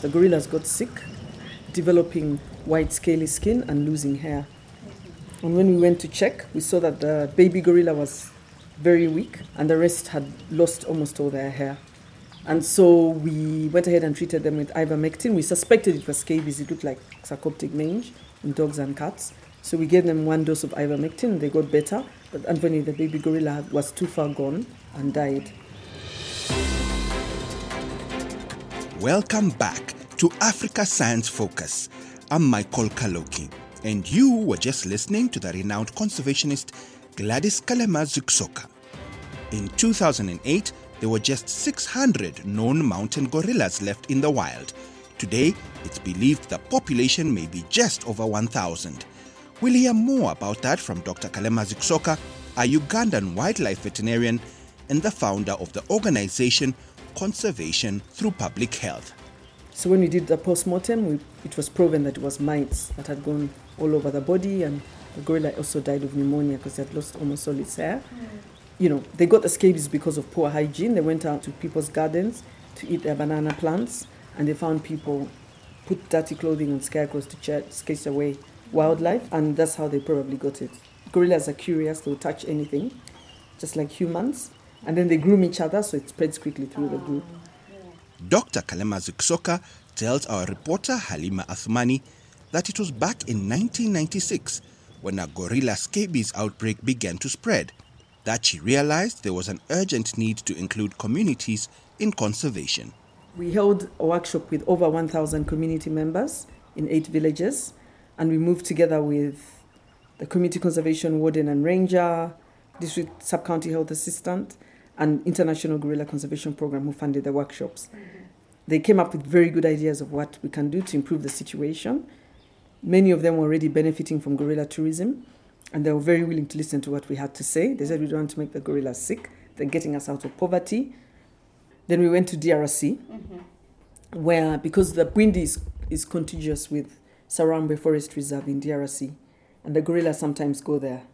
the gorillas got sick, developing white scaly skin and losing hair. And when we went to check, we saw that the baby gorilla was very weak and the rest had lost almost all their hair. And so we went ahead and treated them with ivermectin. We suspected it was scabies. It looked like sarcoptic mange in dogs and cats. So we gave them one dose of ivermectin. They got better. But Anthony, the baby gorilla, was too far gone and died. Welcome back to Africa Science Focus. I'm Michael Kaloki, and you were just listening to the renowned conservationist Gladys Kalema Zikusoka. In 2008, there were just 600 known mountain gorillas left in the wild. Today, it's believed the population may be just over 1,000. We'll hear more about that from Dr. Kalema Zikusoka, a Ugandan wildlife veterinarian and the founder of the organization Conservation Through Public Health. So when we did the post-mortem, it was proven that it was mites that had gone all over the body and the gorilla also died of pneumonia because it had lost almost all its hair. Mm. You know, they got the scabies because of poor hygiene. They went out to people's gardens to eat their banana plants and they found people put dirty clothing on scarecrows to chase away wildlife and that's how they probably got it. Gorillas are curious, they'll touch anything, just like humans. And then they groom each other so it spreads quickly through the group. Dr. Kalema Zikusoka tells our reporter Halima Athumani that it was back in 1996 when a gorilla scabies outbreak began to spread that she realized there was an urgent need to include communities in conservation. We held a workshop with over 1,000 community members in eight villages, and we moved together with the community conservation warden and ranger, district sub-county health assistant, and International Gorilla Conservation Program who funded the workshops. Mm-hmm. They came up with very good ideas of what we can do to improve the situation. Many of them were already benefiting from gorilla tourism, and they were very willing to listen to what we had to say. They said we don't want to make the gorillas sick, they're getting us out of poverty. Then we went to DRC, mm-hmm. where because the Bwindi is, is contiguous with Sarambwe Forest Reserve in DRC, and the gorillas sometimes go there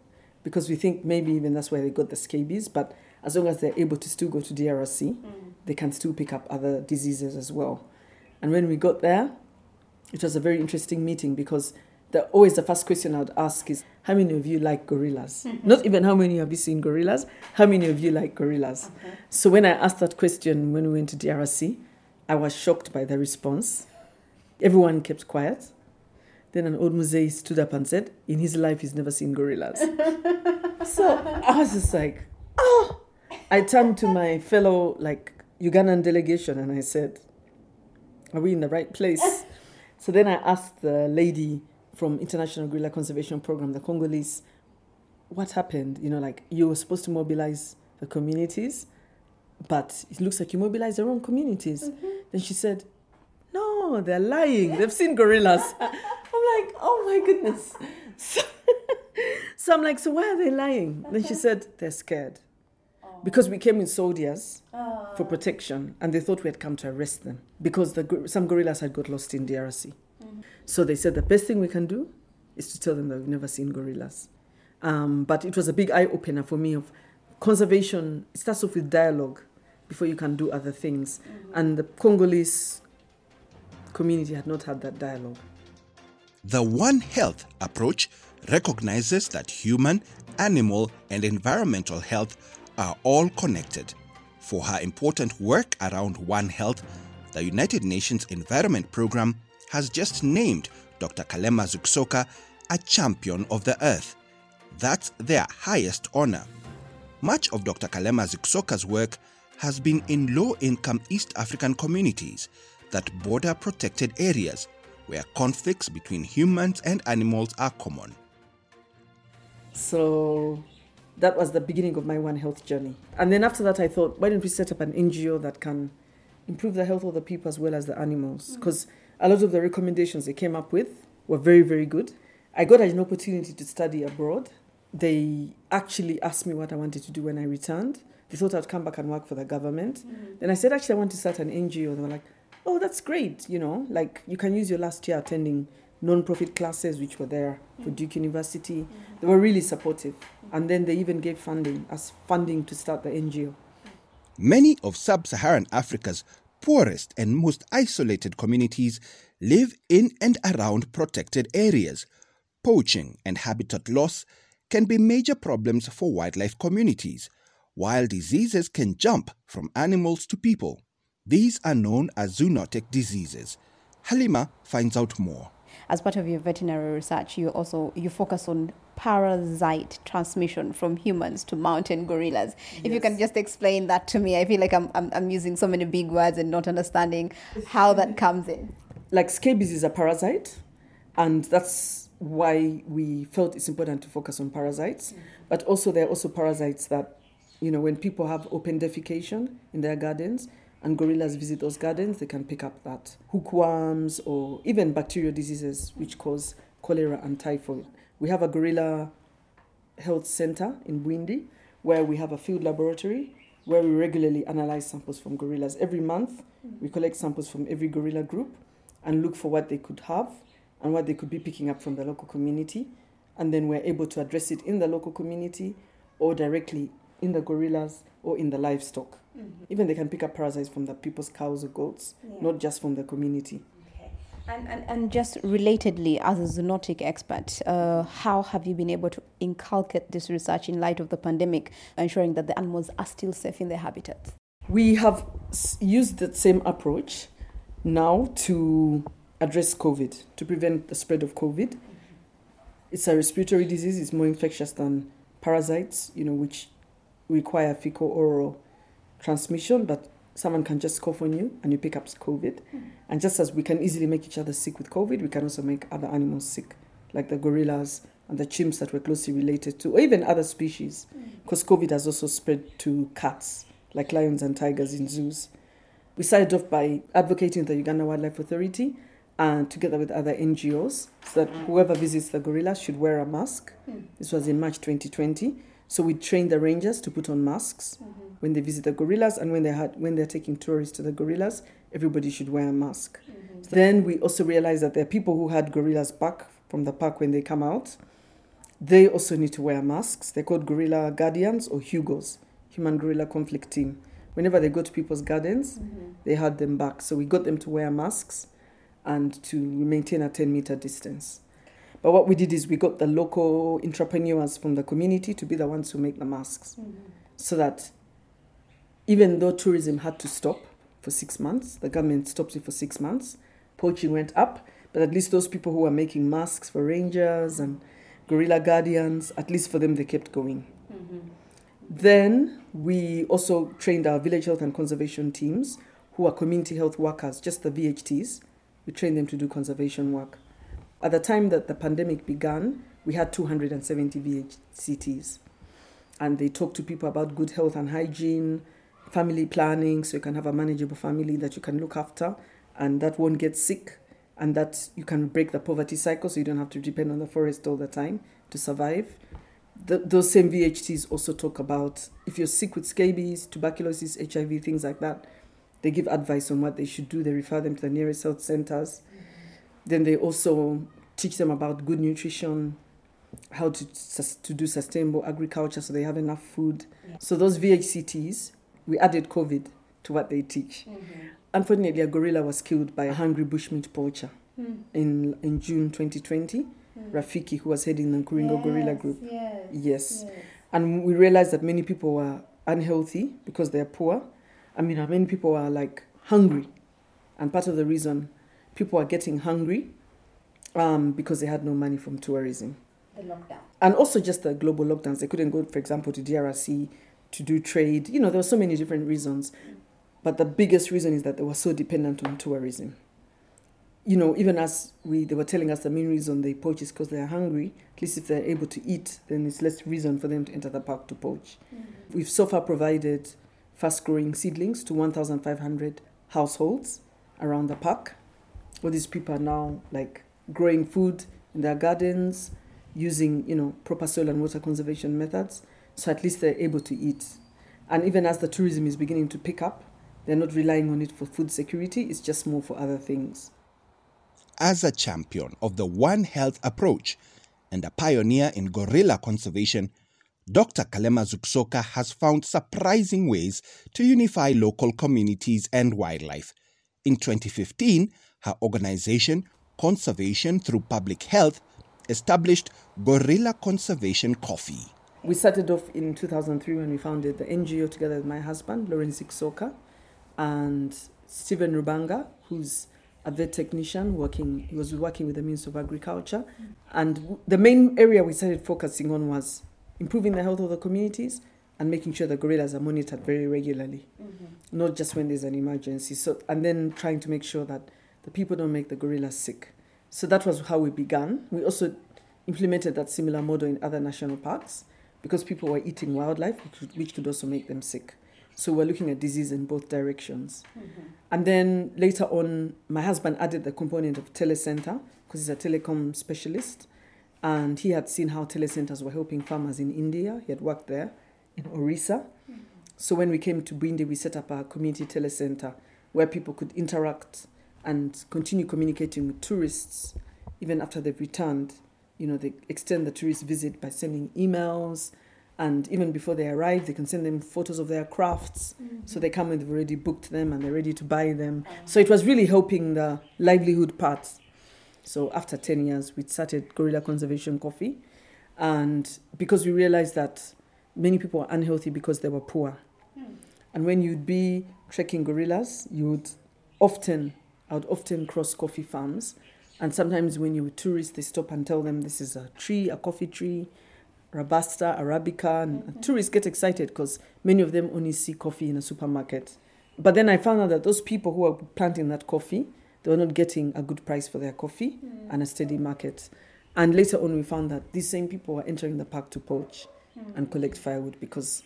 because we think maybe even that's where they got the scabies, but as long as they're able to still go to DRC, mm. they can still pick up other diseases as well. And when we got there, it was a very interesting meeting because the, always the first question I'd ask is, how many of you like gorillas? Mm-hmm. Not even how many have you seen gorillas, how many of you like gorillas? Okay. So when I asked that question when we went to DRC, I was shocked by the response. Everyone kept quiet. Then an old mzee stood up and said, in his life, he's never seen gorillas. so I was just like, oh, I turned to my fellow like Ugandan delegation and I said, "Are we in the right place?" so then I asked the lady from International Gorilla Conservation Program, the Congolese, what happened? You know, like you were supposed to mobilize the communities, but it looks like you mobilized the wrong communities. Mm-hmm. Then she said, "No, they're lying. They've seen gorillas." I'm like, "Oh my goodness." So, so I'm like, "So why are they lying?" Then she said, "They're scared." Because we came in soldiers oh. for protection and they thought we had come to arrest them because the, some gorillas had got lost in DRC. Mm-hmm. So they said the best thing we can do is to tell them that we've never seen gorillas. Um, but it was a big eye opener for me of conservation. It starts off with dialogue before you can do other things. Mm-hmm. And the Congolese community had not had that dialogue. The One Health approach recognizes that human, animal, and environmental health are all connected. For her important work around One Health, the United Nations Environment Programme has just named Dr. Kalema Zikusoka a champion of the earth. That's their highest honor. Much of Dr. Kalema Zikusoka's work has been in low income East African communities that border protected areas where conflicts between humans and animals are common. So, that was the beginning of my One Health journey. And then after that, I thought, why don't we set up an NGO that can improve the health of the people as well as the animals? Because mm-hmm. a lot of the recommendations they came up with were very, very good. I got an opportunity to study abroad. They actually asked me what I wanted to do when I returned. They thought I'd come back and work for the government. Mm-hmm. Then I said, actually, I want to start an NGO. They were like, oh, that's great. You know, like you can use your last year attending non-profit classes which were there for mm. Duke University. Mm-hmm. They were really supportive. And then they even gave funding as funding to start the NGO. Many of sub-Saharan Africa's poorest and most isolated communities live in and around protected areas. Poaching and habitat loss can be major problems for wildlife communities, while diseases can jump from animals to people. These are known as zoonotic diseases. Halima finds out more. As part of your veterinary research, you also you focus on parasite transmission from humans to mountain gorillas. Yes. If you can just explain that to me, I feel like I'm, I'm, I'm using so many big words and not understanding how that comes in. Like scabies is a parasite, and that's why we felt it's important to focus on parasites. Mm. But also, there are also parasites that, you know, when people have open defecation in their gardens, and gorillas visit those gardens, they can pick up that hookworms or even bacterial diseases which cause cholera and typhoid. We have a gorilla health center in Bwindi where we have a field laboratory where we regularly analyze samples from gorillas. Every month, we collect samples from every gorilla group and look for what they could have and what they could be picking up from the local community. And then we're able to address it in the local community or directly in the gorillas or in the livestock. Mm-hmm. Even they can pick up parasites from the people's cows or goats, yeah. not just from the community. Okay. And, and, and just relatedly, as a zoonotic expert, uh, how have you been able to inculcate this research in light of the pandemic, ensuring that the animals are still safe in their habitats? We have used that same approach now to address COVID, to prevent the spread of COVID. Mm-hmm. It's a respiratory disease, it's more infectious than parasites, you know, which require fecal oral transmission, but someone can just cough on you and you pick up COVID. Mm. And just as we can easily make each other sick with COVID, we can also make other animals sick, like the gorillas and the chimps that we're closely related to, or even other species, because mm. COVID has also spread to cats, like lions and tigers in zoos. We started off by advocating the Uganda Wildlife Authority and together with other NGOs so that whoever visits the gorillas should wear a mask. Mm. This was in March 2020. So we trained the rangers to put on masks mm-hmm. when they visit the gorillas and when they had when they're taking tourists to the gorillas, everybody should wear a mask. Mm-hmm. So then we also realized that there are people who had gorillas back from the park when they come out. They also need to wear masks. They're called gorilla guardians or Hugos, human gorilla conflict team. Whenever they go to people's gardens, mm-hmm. they had them back. So we got them to wear masks and to maintain a 10 meter distance. But what we did is we got the local entrepreneurs from the community to be the ones who make the masks. Mm-hmm. So that even though tourism had to stop for six months, the government stopped it for six months, poaching went up, but at least those people who were making masks for rangers and gorilla guardians, at least for them, they kept going. Mm-hmm. Then we also trained our village health and conservation teams who are community health workers, just the VHTs. We trained them to do conservation work. At the time that the pandemic began, we had 270 VHCTs. And they talk to people about good health and hygiene, family planning, so you can have a manageable family that you can look after and that won't get sick, and that you can break the poverty cycle so you don't have to depend on the forest all the time to survive. The, those same VHTs also talk about if you're sick with scabies, tuberculosis, HIV, things like that, they give advice on what they should do. They refer them to the nearest health centers. Then they also teach them about good nutrition, how to to do sustainable agriculture so they have enough food. Yeah. So those VHCTs, we added COVID to what they teach. Mm-hmm. Unfortunately, a gorilla was killed by a hungry bushmeat poacher mm. in in June 2020. Mm. Rafiki, who was heading the Nkuringo yes, Gorilla Group. Yes, yes. yes. And we realized that many people were unhealthy because they are poor. I mean, many people are like hungry. And part of the reason people are getting hungry um, because they had no money from tourism. The lockdown. And also just the global lockdowns. They couldn't go, for example, to DRC to do trade. You know, there were so many different reasons. But the biggest reason is that they were so dependent on tourism. You know, even as we they were telling us the main reason they poach is because they are hungry. At least if they're able to eat, then it's less reason for them to enter the park to poach. Mm-hmm. We've so far provided fast growing seedlings to 1,500 households around the park. All these people are now like growing food in their gardens, using you know proper soil and water conservation methods, so at least they're able to eat. And even as the tourism is beginning to pick up, they're not relying on it for food security, it's just more for other things. As a champion of the One Health approach and a pioneer in gorilla conservation, Dr. Kalema Zikusoka has found surprising ways to unify local communities and wildlife. In 2015, her organization, Conservation Through Public Health, established Gorilla Conservation Coffee. We started off in 2003 when we founded the NGO together with my husband, Lawrence Zikusoka, and Stephen Rubanga, who's a vet technician working, he was working with the Ministry of Agriculture. And the main area we started focusing on was improving the health of the communities and making sure the gorillas are monitored very regularly, mm-hmm. not just when there's an emergency. So, and then trying to make sure that the people don't make the gorillas sick. So that was how we began. We also implemented that similar model in other national parks because people were eating wildlife, which could, which could also make them sick. So we're looking at disease in both directions. Mm-hmm. And then later on, my husband added the component of telecenter because he's a telecom specialist. And he had seen how telecenters were helping farmers in India. He had worked there in Orissa. Mm-hmm. So when we came to Bwindi, we set up a community telecenter where people could interact and continue communicating with tourists even after they've returned. You know, they extend the tourist visit by sending emails, and even before they arrive, they can send them photos of their crafts. Mm-hmm. So they come and they've already booked them and they're ready to buy them. Mm-hmm. So it was really helping the livelihood part. So after 10 years, we started Gorilla Conservation Coffee. And because we realized that many people were unhealthy because they were poor. Mm. And when you'd be trekking gorillas, you would often, I would often cross coffee farms. And sometimes when you were tourists, they stop and tell them this is a tree, a coffee tree Robusta, Arabica, and mm-hmm. tourists get excited because many of them only see coffee in a supermarket. But then I found out that those people who are planting that coffee, they were not getting a good price for their coffee mm. and a steady market. And later on, we found that these same people were entering the park to poach mm. and collect firewood because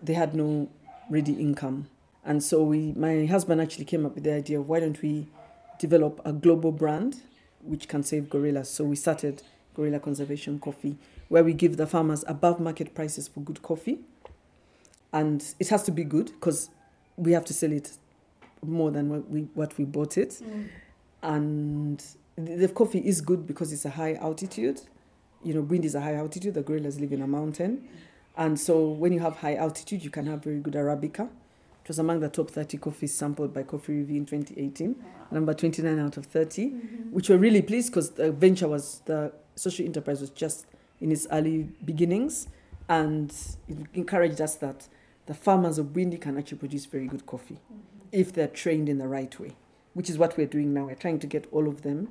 they had no ready income. And so we, my husband actually came up with the idea of why don't we develop a global brand which can save gorillas. So we started Gorilla Conservation Coffee, where we give the farmers above market prices for good coffee. And it has to be good because we have to sell it more than what we, what we bought it. Mm. And the coffee is good because it's a high altitude. You know, Bwindi is a high altitude, the gorillas live in a mountain. And so when you have high altitude, you can have very good Arabica. It was among the top 30 coffees sampled by Coffee Review in 2018, wow. number 29 out of 30, mm-hmm. which we're really pleased because the venture was, the social enterprise was just in its early beginnings, and it encouraged us that the farmers of Bwindi can actually produce very good coffee mm-hmm. if they're trained in the right way, which is what we're doing now. We're trying to get all of them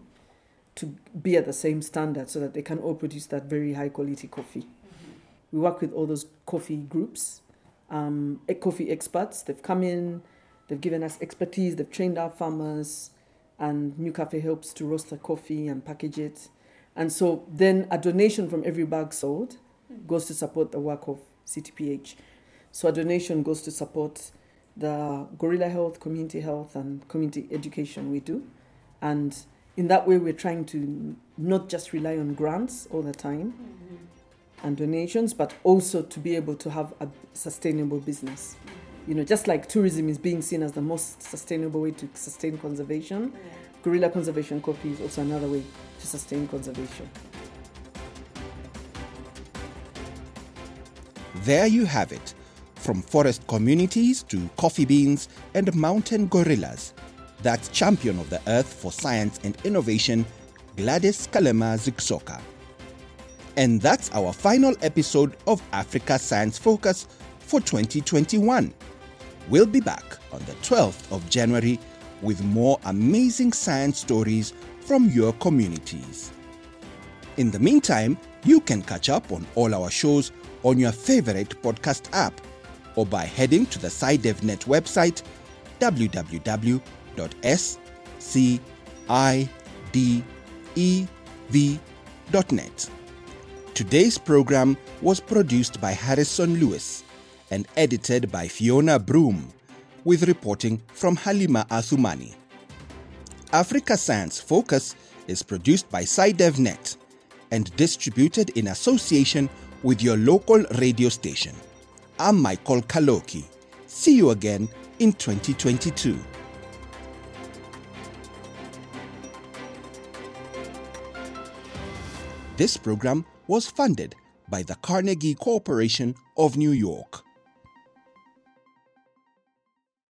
to be at the same standard so that they can all produce that very high quality coffee. Mm-hmm. We work with all those coffee groups, um, coffee experts. They've come in, they've given us expertise, they've trained our farmers, and NUCAFE helps to roast the coffee and package it. And so then a donation from every bag sold goes to support the work of CTPH. So a donation goes to support the gorilla health, community health, and community education we do. And in that way, we're trying to not just rely on grants all the time mm-hmm. And donations, but also to be able to have a sustainable business. You know, just like tourism is being seen as the most sustainable way to sustain conservation, yeah. gorilla conservation coffee is also another way to sustain conservation. There you have it. From forest communities to coffee beans and mountain gorillas. That's champion of the earth for science and innovation, Gladys Kalema Zikusoka. And that's our final episode of Africa Science Focus for 2021. We'll be back on the 12th of January with more amazing science stories from your communities. In the meantime, you can catch up on all our shows on your favorite podcast app or by heading to the SciDevNet website www.scidev.net. Today's program was produced by Harrison Lewis and edited by Fiona Broom, with reporting from Halima Athumani. Africa Science Focus is produced by SciDevNet and distributed in association with your local radio station. I'm Michael Kaloki. See you again in 2022. This program was funded by the Carnegie Corporation of New York.